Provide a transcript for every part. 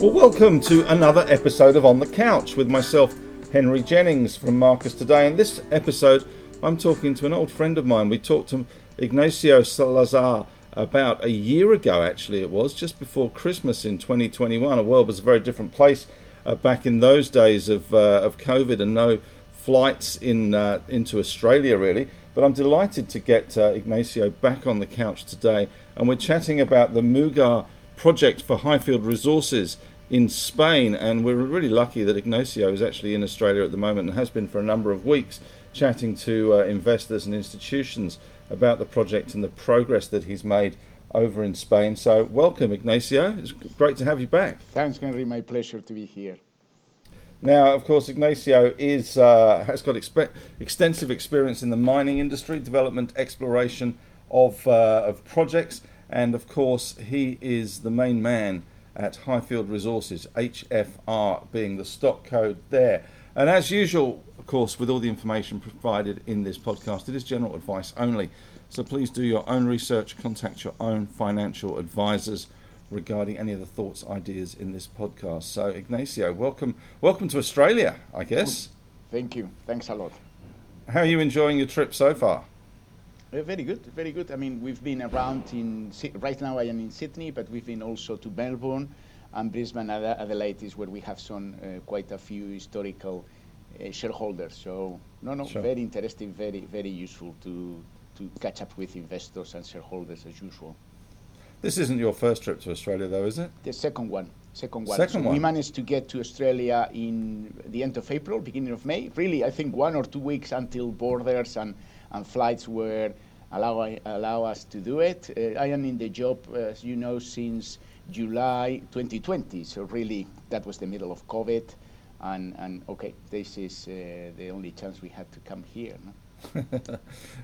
Well, welcome to another episode of On the Couch with myself, Henry Jennings from Marcus Today. In this episode, I'm talking to an old friend of mine. We talked to Ignacio Salazar about a year ago, actually, it was just before Christmas in 2021. The world was a very different place uh, back in those days of, uh, of COVID and no flights in uh, into Australia, really. But I'm delighted to get uh, Ignacio back on the couch today, and we're chatting about the Muga project for Highfield Resources in Spain. And we're really lucky that Ignacio is actually in Australia at the moment and has been for a number of weeks, chatting to uh, investors and institutions about the project and the progress that he's made over in Spain. So, welcome, Ignacio. It's great to have you back. Thanks, Henry. My pleasure to be here. Now, of course, Ignacio is uh, has got expe- extensive experience in the mining industry, development, exploration of uh, of projects, and of course, he is the main man at Highfield Resources, HFR being the stock code there. And as usual, of course, with all the information provided in this podcast, it is general advice only. So please do your own research, contact your own financial advisors regarding any of the thoughts, ideas in this podcast. So, Ignacio, welcome, welcome to Australia, I guess. Thank you. Thanks a lot. How are you enjoying your trip so far? Uh, very good, very good. I mean, we've been around in right now. I am in Sydney, but we've been also to Melbourne and Brisbane, Adelaide is where we have some uh, quite a few historical uh, shareholders. So, no, no, sure. very interesting, very, very useful to to catch up with investors and shareholders as usual. This isn't your first trip to Australia, though, is it? The second one. Second one. Second so one. We managed to get to Australia in the end of April, beginning of May. Really, I think one or two weeks until borders and, and flights were allow allow us to do it. Uh, I am in the job, as you know, since July 2020. So really, that was the middle of COVID, and and okay, this is uh, the only chance we had to come here. No?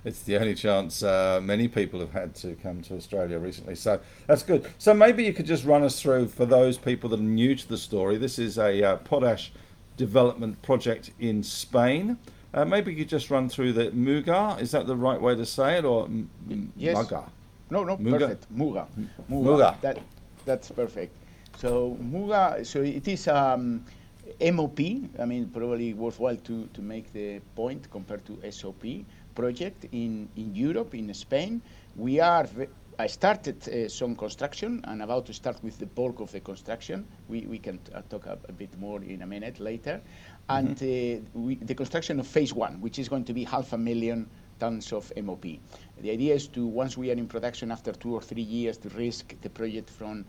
it's the only chance uh, many people have had to come to Australia recently. So that's good. So maybe you could just run us through, for those people that are new to the story, this is a uh, potash development project in Spain. Uh, maybe you could just run through the Muga. Is that the right way to say it, or m- yes. Muga? No, no, Muga? perfect. Muga. Muga. Muga. That, that's perfect. So Muga. So it is. Um, MOP, I mean, probably worthwhile to, to make the point compared to SOP project in, in Europe, in Spain. We are, I started uh, some construction and about to start with the bulk of the construction. We, we can uh, talk a, a, bit more in a minute later. And mm-hmm. uh, we, the construction of phase one, which is going to be half a million tons of MOP. The idea is to, once we are in production after two or three years, to risk the project from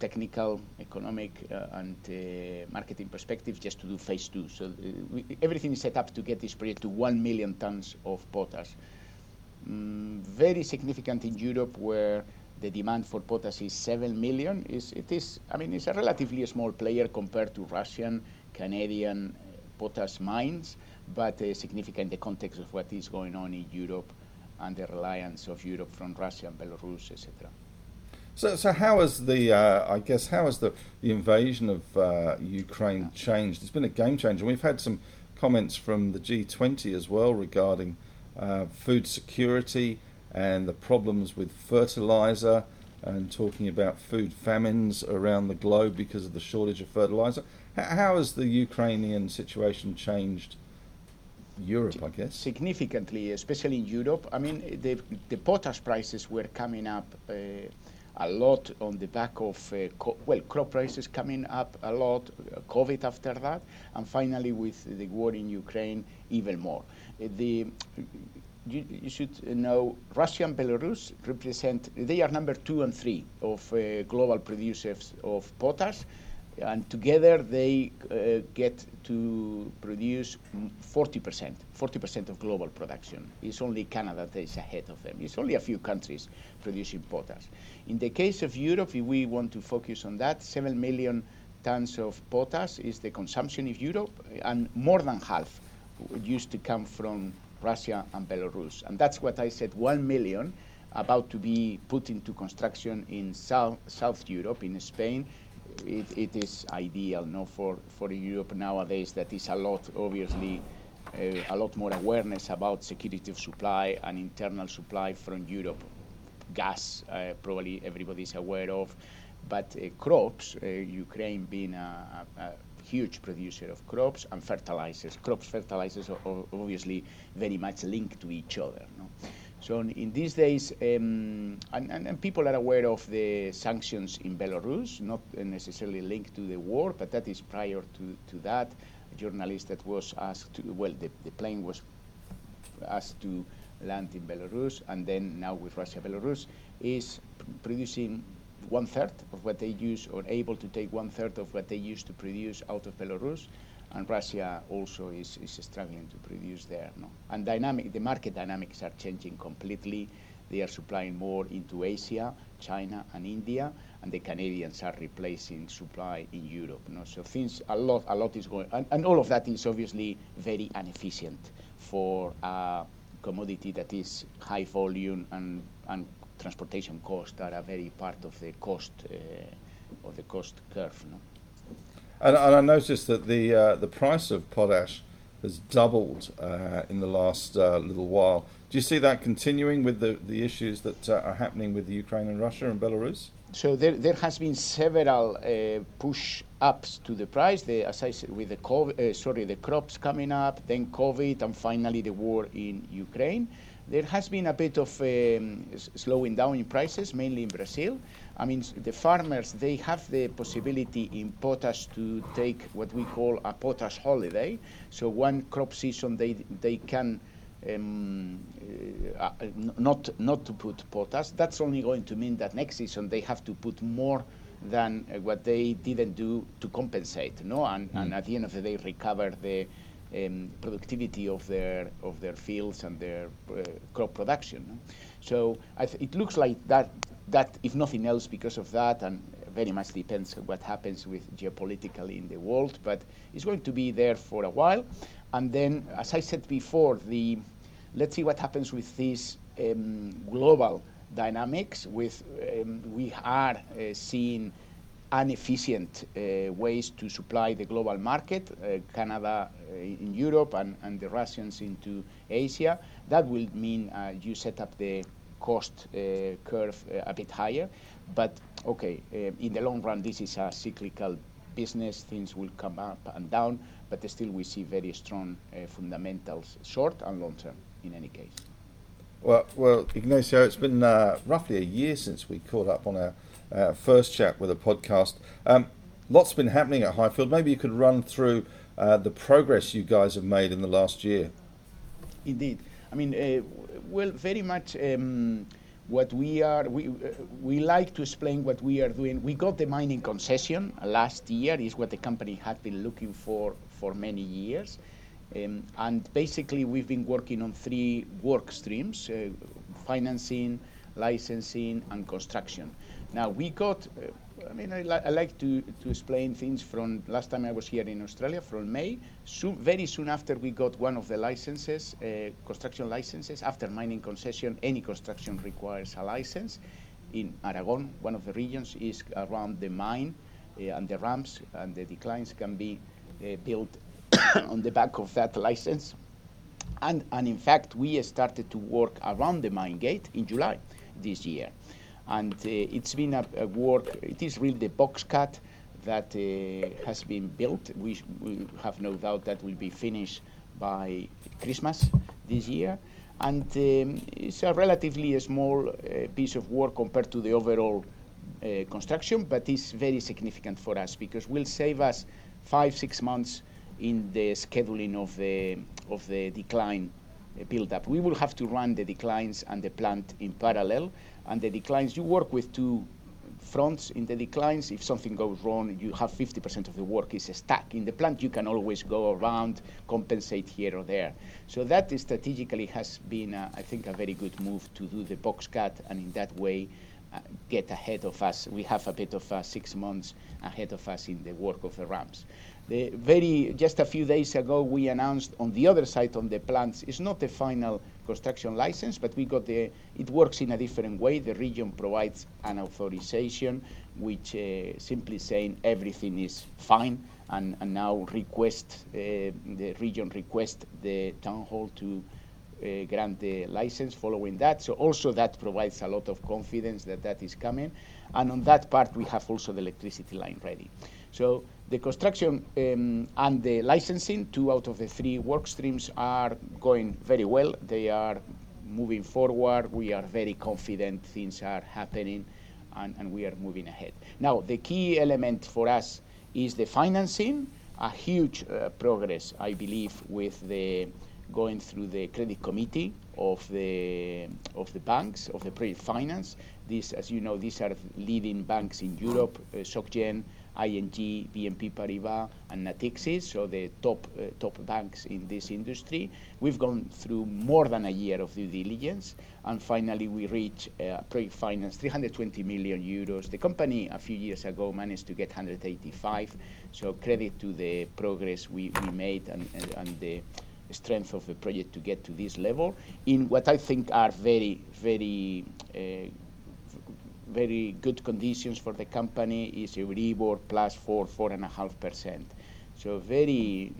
technical, economic, uh, and uh, marketing perspective just to do phase two. So uh, we, everything is set up to get this project to 1 million tons of potash. Mm, very significant in Europe where the demand for potash is 7 million. Is, it is, I mean, it's a relatively small player compared to Russian, Canadian potash mines, but uh, significant in the context of what is going on in Europe and the reliance of Europe from Russia and Belarus, etc. So, so how has the, uh, I guess, how has the, the invasion of uh, Ukraine changed? It's been a game changer. We've had some comments from the G20 as well regarding uh, food security and the problems with fertilizer and talking about food famines around the globe because of the shortage of fertilizer. How has the Ukrainian situation changed Europe, I guess? Significantly, especially in Europe. I mean, the, the potash prices were coming up uh, a lot on the back of, uh, well, crop prices coming up a lot, COVID after that, and finally with the war in Ukraine, even more. The, you, you, should know Russia and Belarus represent, they are number two and three of uh, global producers of potash and together they uh, get to produce 40%, 40% of global production. It's only Canada that is ahead of them. It's only a few countries producing potash. In the case of Europe, if we want to focus on that, 7 million tons of potash is the consumption of Europe, and more than half used to come from Russia and Belarus. And that's what I said, 1 million about to be put into construction in South, South Europe, in Spain, it, it is ideal no, for, for Europe nowadays that is a lot, obviously, uh, a lot more awareness about security of supply and internal supply from Europe. Gas, uh, probably everybody is aware of. But uh, crops, uh, Ukraine being a, a, huge producer of crops and fertilizers, crops fertilizers are obviously very much linked to each other. No? So in these days, um, and, and, and, people are aware of the sanctions in Belarus, not necessarily linked to the war, but that is prior to, to that. A journalist that was asked to, well, the, the plane was asked to land in Belarus, and then now with Russia, Belarus is producing one third of what they use, or able to take one third of what they used to produce out of Belarus and Russia also is, is struggling to produce there. No? And dynamic, the market dynamics are changing completely. They are supplying more into Asia, China, and India, and the Canadians are replacing supply in Europe. No? So things a lot, a lot is going, and, and all of that is obviously very inefficient for a commodity that is high volume and, and transportation costs are a very part of the cost uh, of the cost curve. No? And, and I noticed that the uh, the price of potash has doubled uh, in the last uh, little while. Do you see that continuing with the, the issues that uh, are happening with the Ukraine and Russia and Belarus? So there, there has been several uh, push ups to the price. The, as I said, with the COVID, uh, sorry, the crops coming up, then COVID, and finally the war in Ukraine. There has been a bit of um, slowing down in prices, mainly in Brazil. I mean, the farmers, they have the possibility in potash to take what we call a potash holiday. So one crop season, they, they can um, uh, not, not to put potash. That's only going to mean that next season they have to put more than uh, what they didn't do to compensate, no? And, mm. and at the end of the day, recover the um, productivity of their of their fields and their uh, crop production. So it looks like that that if nothing else because of that and very much depends on what happens with geopolitically in the world, but it's going to be there for a while. And then, as I said before, the let's see what happens with these um, global dynamics. With um, we are uh, seeing inefficient uh, ways to supply the global market, uh, Canada uh, in Europe and, and the Russians into Asia. That will mean you set up the cost curve a bit higher. But okay, in the long run, this is a cyclical business. Things will come up and down, but still we see very strong fundamentals, short and long term, in any case. Well, well, Ignacio, it's been roughly a year since we caught up on our uh, first chat with a podcast. Um, lots been happening at Highfield. Maybe you could run through uh, the progress you guys have made in the last year. Indeed. I mean, uh, well, very much um, what we are, we, uh, we like to explain what we are doing. We got the mining concession last year, is what the company had been looking for for many years. Um, and basically, we've been working on three work streams uh, financing, licensing, and construction. Now we got, uh, I mean, I, li I, like to, to explain things from last time I was here in Australia, from May. Soon, very soon after we got one of the licenses, uh, construction licenses. After mining concession, any construction requires a license. In Aragon, one of the regions is around the mine uh, and the ramps and the declines can be uh, built on the back of that license. And, and in fact, we started to work around the mine gate in July this year and uh, it's been a, a, work. It is really the box cut that uh, has been built. We, we, have no doubt that will be finished by Christmas this year, and um, it's a relatively small uh, piece of work compared to the overall uh, construction, but it's very significant for us because will save us five six months in the scheduling of the of the decline uh, build up. We will have to run the declines and the plant in parallel and the declines, you work with two fronts in the declines. If something goes wrong, you have 50% of the work is stuck. In the plant, you can always go around, compensate here or there. So that strategically has been, uh, I think, a very good move to do the box cut, and in that way, uh, get ahead of us. We have a bit of uh, six months ahead of us in the work of the ramps. The very just a few days ago, we announced on the other side on the plants. It's not the final construction license, but we got the, it works in a different way. The region provides an authorization which uh, simply saying everything is fine and, and now request, uh, the region request the town hall to uh, grant the license following that. So also that provides a lot of confidence that that is coming. And on that part, we have also the electricity line ready. So the construction um, and the licensing, two out of the three work streams are going very well. They are moving forward. We are very confident things are happening and, and we are moving ahead. Now, the key element for us is the financing, a huge uh, progress, I believe, with the going through the credit committee of the of the banks of the project finance. These, as you know, these are leading banks in Europe, uh, SocGen, ING, BNP Paribas, and Natixis, so the top uh, top banks in this industry. We've gone through more than a year of due diligence, and finally we reached uh, project finance 320 million euros. The company a few years ago managed to get 185. So credit to the progress we, we made and, and, and the strength of the project to get to this level in what I think are very, very uh, very good conditions for the company is Euribor plus four, four and a half percent. So very,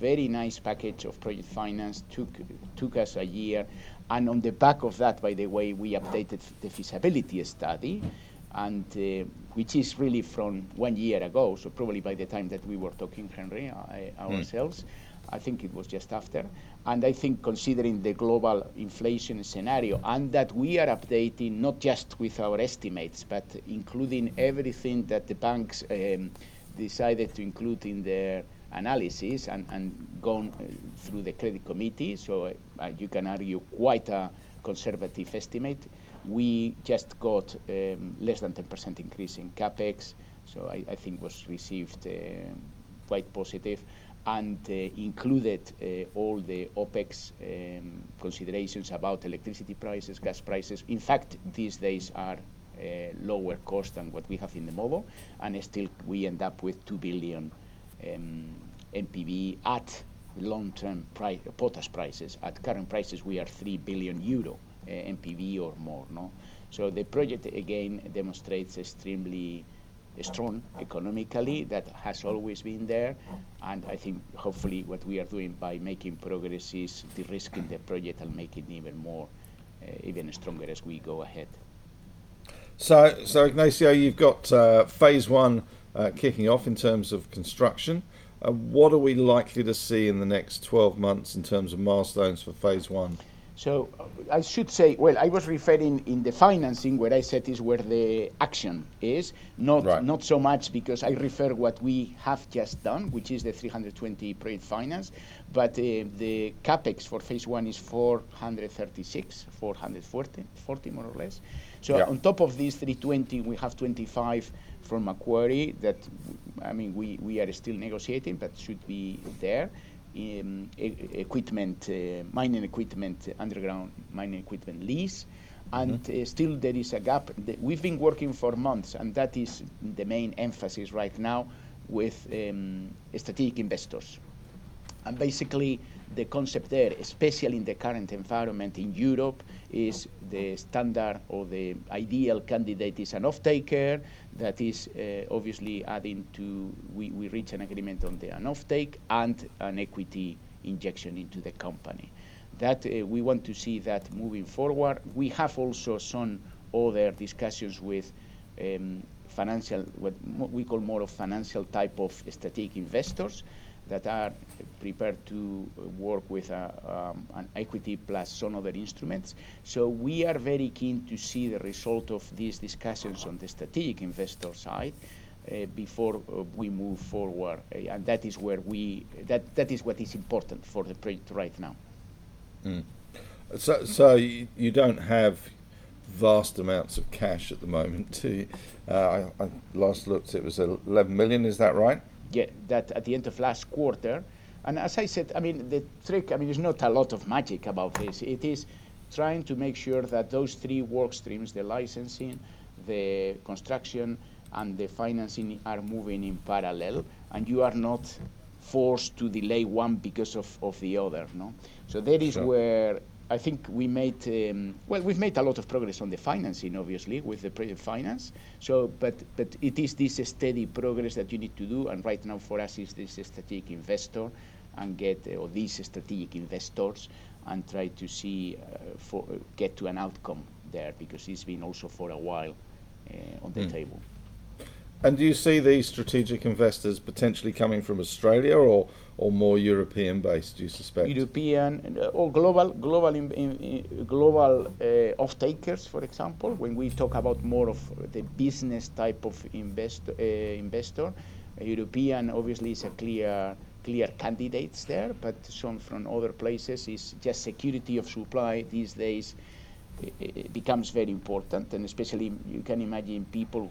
very nice package of project finance. Took took us a year, and on the back of that, by the way, we updated the feasibility study, and uh, which is really from one year ago. So probably by the time that we were talking, Henry, uh, ourselves. Mm. I think it was just after. And I think considering the global inflation scenario and that we are updating not just with our estimates, but including everything that the banks um, decided to include in their analysis and, and gone uh, through the credit committee. So uh, you can argue quite a conservative estimate. We just got um, less than 10% increase in capex, so I, I think was received uh, quite positive and uh, included uh, all the OPEX um, considerations about electricity prices, gas prices. In fact, these days are uh, lower cost than what we have in the model, and still we end up with 2 billion um, NPV at long-term pri potash prices. At current prices, we are 3 billion euro NPV or more. No, so the project again demonstrates extremely strong economically that has always been there and I think hopefully what we are doing by making progress is de-risking the project and making it even more uh, even stronger as we go ahead. So, so Ignacio, you've got uh, phase one uh, kicking off in terms of construction. Uh, what are we likely to see in the next 12 months in terms of milestones for phase one? So I should say, well, I was referring in the financing where I said is where the action is, not right. not so much because I refer what we have just done, which is the 320 project finance, but uh, the capex for phase one is 436, 440, 40 more or less. So yeah. on top of these 320, we have 25 from Macquarie that, I mean, we, we are still negotiating, but should be there um, equipment, uh, mining equipment, underground mining equipment lease. And mm-hmm. uh, still there is a gap. We've been working for months, and that is the main emphasis right now with um, strategic investors. And basically, the concept there, especially in the current environment in Europe, is the standard or the ideal candidate is an off-taker that is uh, obviously adding to, we, we reach an agreement on the an off-take and an equity injection into the company. That uh, we want to see that moving forward. We have also some other discussions with um, financial, what we call more of financial type of strategic investors that are prepared to work with a, um, an equity plus some other instruments. So we are very keen to see the result of these discussions on the strategic investor side. Uh, before uh, we move forward, uh, and that is where we that that is what is important for the project right now. Mm. So, so you, you don't have vast amounts of cash at the moment. Uh, I, I last looked, it was 11 million. Is that right? Get that at the end of last quarter. And as I said, I mean, the trick, I mean, there's not a lot of magic about this. It is trying to make sure that those three work streams, the licensing, the construction, and the financing are moving in parallel, and you are not forced to delay one because of, of the other. No? So that is sure. where I think we made um, well. We've made a lot of progress on the financing, obviously, with the project finance. So, but but it is this steady progress that you need to do. And right now, for us, is this strategic investor and get or these strategic investors and try to see for get to an outcome there because it's been also for a while on the mm. table. And do you see these strategic investors potentially coming from Australia or, or more European based? Do you suspect European uh, or global global in, in, global uh, off takers, for example? When we talk about more of the business type of invest, uh, investor, European obviously is a clear clear candidates there, but some from other places is just security of supply these days. It becomes very important, and especially you can imagine people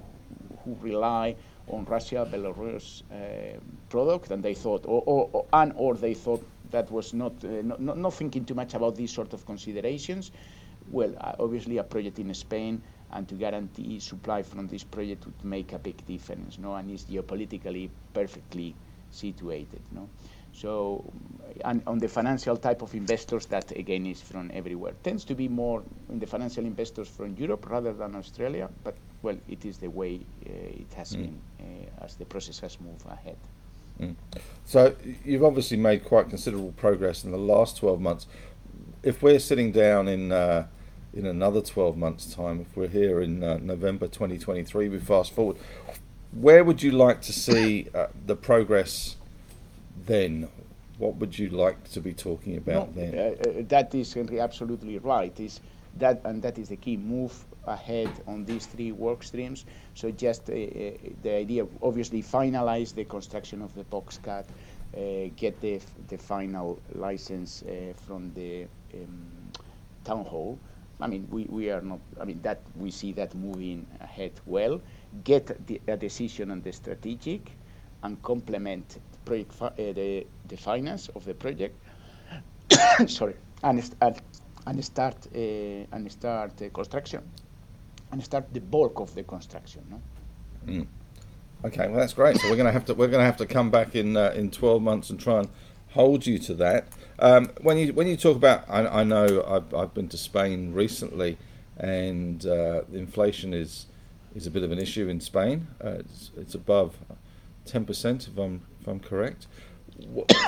who rely on Russia, Belarus uh, product, and they thought, or, or, or, and or they thought that was not, uh, not, not thinking too much about these sort of considerations. Well, uh, obviously a project in Spain and to guarantee supply from this project would make a big difference, no? And it's geopolitically perfectly situated, no? So, and on the financial type of investors, that again is from everywhere. Tends to be more in the financial investors from Europe rather than Australia, but well, it is the way uh, it has mm. been uh, as the process has moved ahead. Mm. So, you've obviously made quite considerable progress in the last 12 months. If we're sitting down in uh, in another 12 months' time, if we're here in uh, November 2023, we fast forward, where would you like to see uh, the progress then? What would you like to be talking about no, then? Uh, uh that is absolutely right. Is that and that is the key move ahead on these three work streams. So just uh, uh, the idea, obviously, finalize the construction of the box cut, get the the final license from the um, town hall. I mean, we, we are not, I mean, that we see that moving ahead well, get the, a decision on the strategic and complement project uh, the, the finance of the project, sorry, and, and, and start, uh, and start uh, construction, and start the bulk of the construction. No? Mm. Okay, well that's great. So we're going to have to we're going to have to come back in uh, in 12 months and try and hold you to that. Um, when you when you talk about, I, I know I've, I've, been to Spain recently, and uh, inflation is is a bit of an issue in Spain. Uh, it's, it's, above ten percent, if I'm if I'm correct.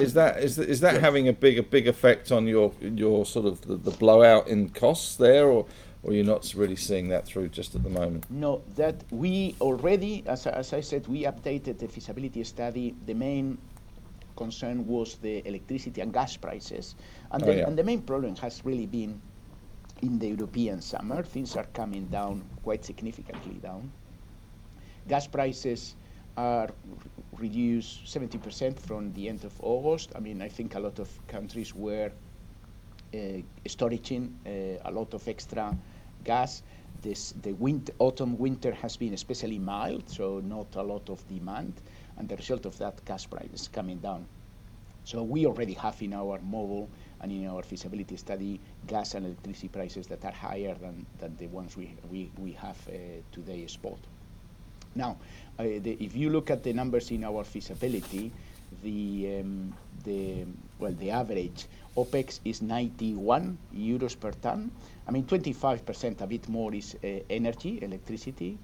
Is that is that, is that having a big a big effect on your your sort of the, the blowout in costs there, or or you're not really seeing that through just at the moment? No, that we already, as, as I said, we updated the feasibility study. The main concern was the electricity and gas prices. And, oh, the, yeah. and the main problem has really been in the European summer. Things are coming down quite significantly down. Gas prices are reduced 70% from the end of August. I mean, I think a lot of countries were uh, storing uh, a lot of extra gas. This, the autumn winter has been especially mild, so not a lot of demand and the result of that, gas prices coming down. So we already have in our model and in our feasibility study gas and electricity prices that are higher than, than the ones we, we, we have uh, today spot. Now, uh, the, if you look at the numbers in our feasibility, the, um, the, well, the average OPEX is 91 euros per ton. I mean, 25%, a bit more is uh, energy, electricity.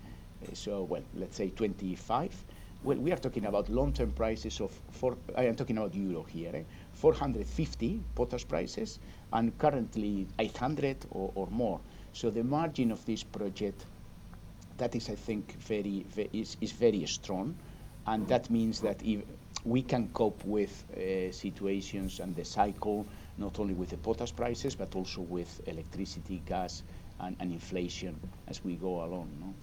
Uh, so, well, let's say 25 well, we are talking about long-term prices of, four, I am talking about euro here, eh? 450 potash prices, and currently 800 or, or, more. So the margin of this project, that is, I think, very, very is, is very strong, and that means that if we can cope with uh, situations and the cycle, not only with the potash prices, but also with electricity, gas, and, and inflation as we go along. No?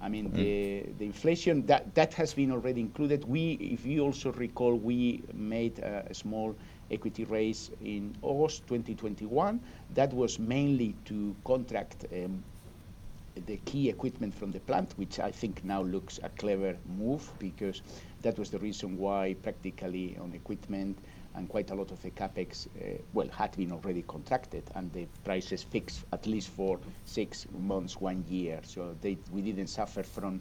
I mean, mm-hmm. the, the inflation, that, that has been already included. We, if you also recall, we made a, a small equity raise in August 2021. That was mainly to contract um, the key equipment from the plant, which I think now looks a clever move because that was the reason why practically on equipment and quite a lot of the capex, uh, well, had been already contracted, and the prices fixed at least for six months, one year. So we didn't suffer from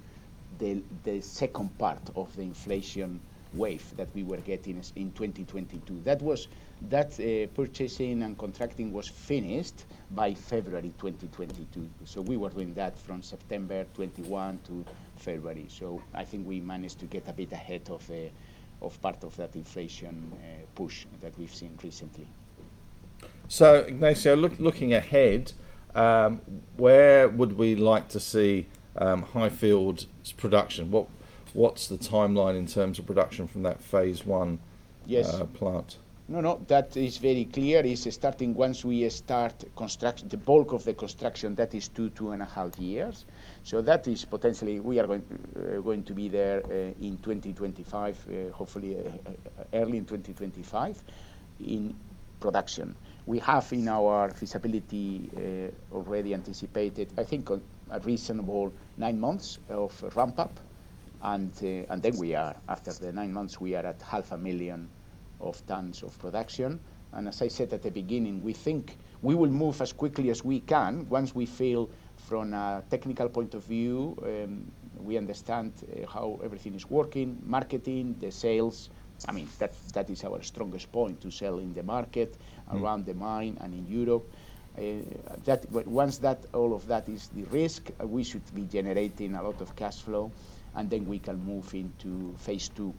the, the second part of the inflation wave that we were getting in 2022. That was that uh, purchasing and contracting was finished by February 2022. So we were doing that from September 21 to February. So I think we managed to get a bit ahead of the of part of that inflation uh, push that we've seen recently. So, Ignacio, look, looking ahead, um, where would we like to see um, Highfield's production? What What's the timeline in terms of production from that phase one yes. uh, plant? No, no, that is very clear. It's starting once we start construction, the bulk of the construction, that is two, two and a half years. So that is potentially, we are going, uh, going to be there uh, in 2025, uh, hopefully uh, uh, early in 2025 in production. We have in our feasibility uh, already anticipated, I think, a reasonable nine months of ramp up. And, and then we are, after the nine months, we are at half a million of tons of production. And as I said at the beginning, we think we will move as quickly as we can once we feel from a technical point of view, um, we understand uh, how everything is working, marketing, the sales. I mean, that, that is our strongest point to sell in the market, mm. around the mine, and in Europe. Uh, once that all of that is the risk, uh, we should be generating a lot of cash flow, and then we can move into phase two.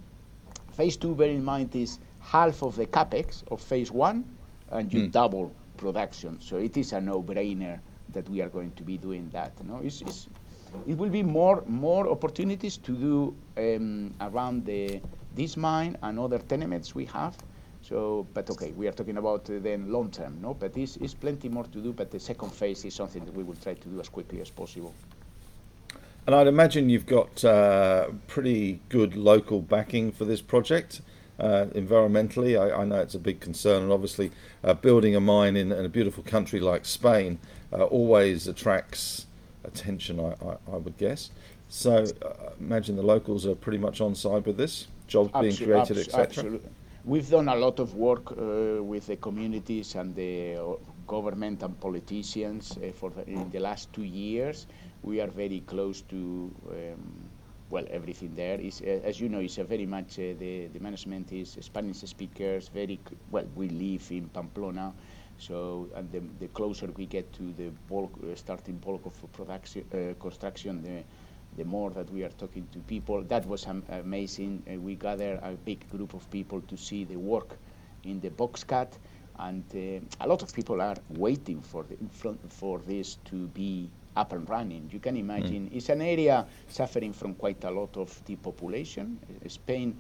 Phase two, bear in mind, is half of the capex of phase one, and you mm. double production. So it is a no-brainer that we are going to be doing that. No, it's, it's, it will be more more opportunities to do um, around the this mine and other tenements we have. So, but okay, we are talking about uh, then long term, no? But this is plenty more to do. But the second phase is something that we will try to do as quickly as possible. And I'd imagine you've got uh, pretty good local backing for this project uh, environmentally. I, I, know it's a big concern, and obviously, uh, building a mine in, in, a beautiful country like Spain uh, always attracts attention, I, I, I would guess. So, uh, imagine the locals are pretty much on side with this, jobs being created, etc. Absolutely. We've done a lot of work uh, with the communities and the uh, government and politicians for the, in the last two years. We are very close to. Um, well, everything there is, uh, as you know, is very much uh, the the management is Spanish speakers. Very well, we live in Pamplona, so and the, the closer we get to the bulk, uh, starting bulk of production uh, construction, the the more that we are talking to people. That was amazing. Uh, we gather a big group of people to see the work in the box cut, and uh, a lot of people are waiting for the, for this to be up and running. You can imagine mm. it's an area suffering from quite a lot of depopulation. Spain,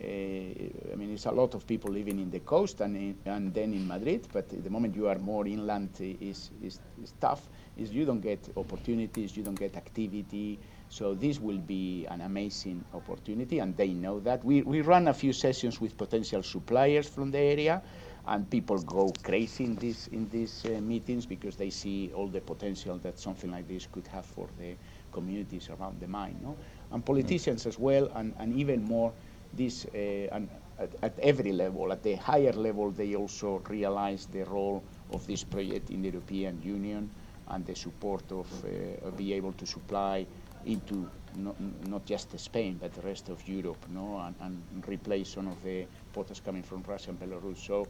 uh, I mean, it's a lot of people living in the coast and, in, and then in Madrid, but the moment you are more inland is, is, is tough, is you don't get opportunities, you don't get activity. So this will be an amazing opportunity, and they know that. We, we run a few sessions with potential suppliers from the area, and people go crazy in these in these uh, meetings because they see all the potential that something like this could have for the communities around the mine, no? And politicians as well, and, and even more, this uh, and at, at, every level, at the higher level, they also realize the role of this project in the European Union and the support of uh, be able to supply into not, not just Spain but the rest of Europe, no, and, and replace some of the potash coming from Russia and Belarus. So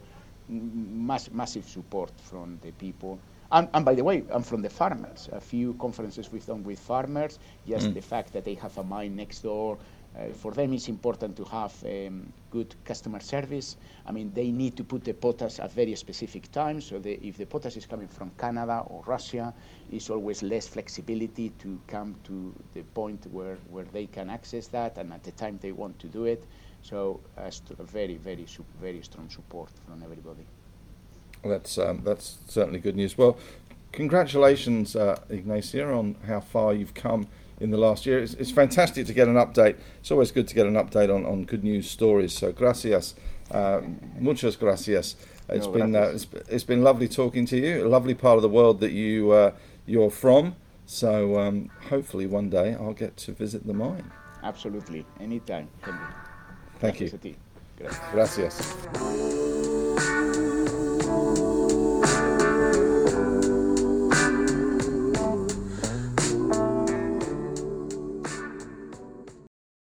mass, massive support from the people. And, and, by the way, and from the farmers. A few conferences we've done with farmers, just mm. the fact that they have a mine next door. Uh, for them, it's important to have um, good customer service. I mean, they need to put the potash at very specific times. So if the potash is coming from Canada or Russia, it's always less flexibility to come to the point where, where they can access that and at the time they want to do it. So uh, very, very, very strong support from everybody. Well, that's um, that's certainly good news. Well, congratulations, uh, Ignacio, on how far you've come in the last year. It's, it's, fantastic to get an update. It's always good to get an update on, on good news stories. So gracias, uh, muchas gracias. It's no, been uh, it's, it's been lovely talking to you. A lovely part of the world that you uh, you're from. So um, hopefully one day I'll get to visit the mine. Absolutely, anytime. Thank you. Gracias.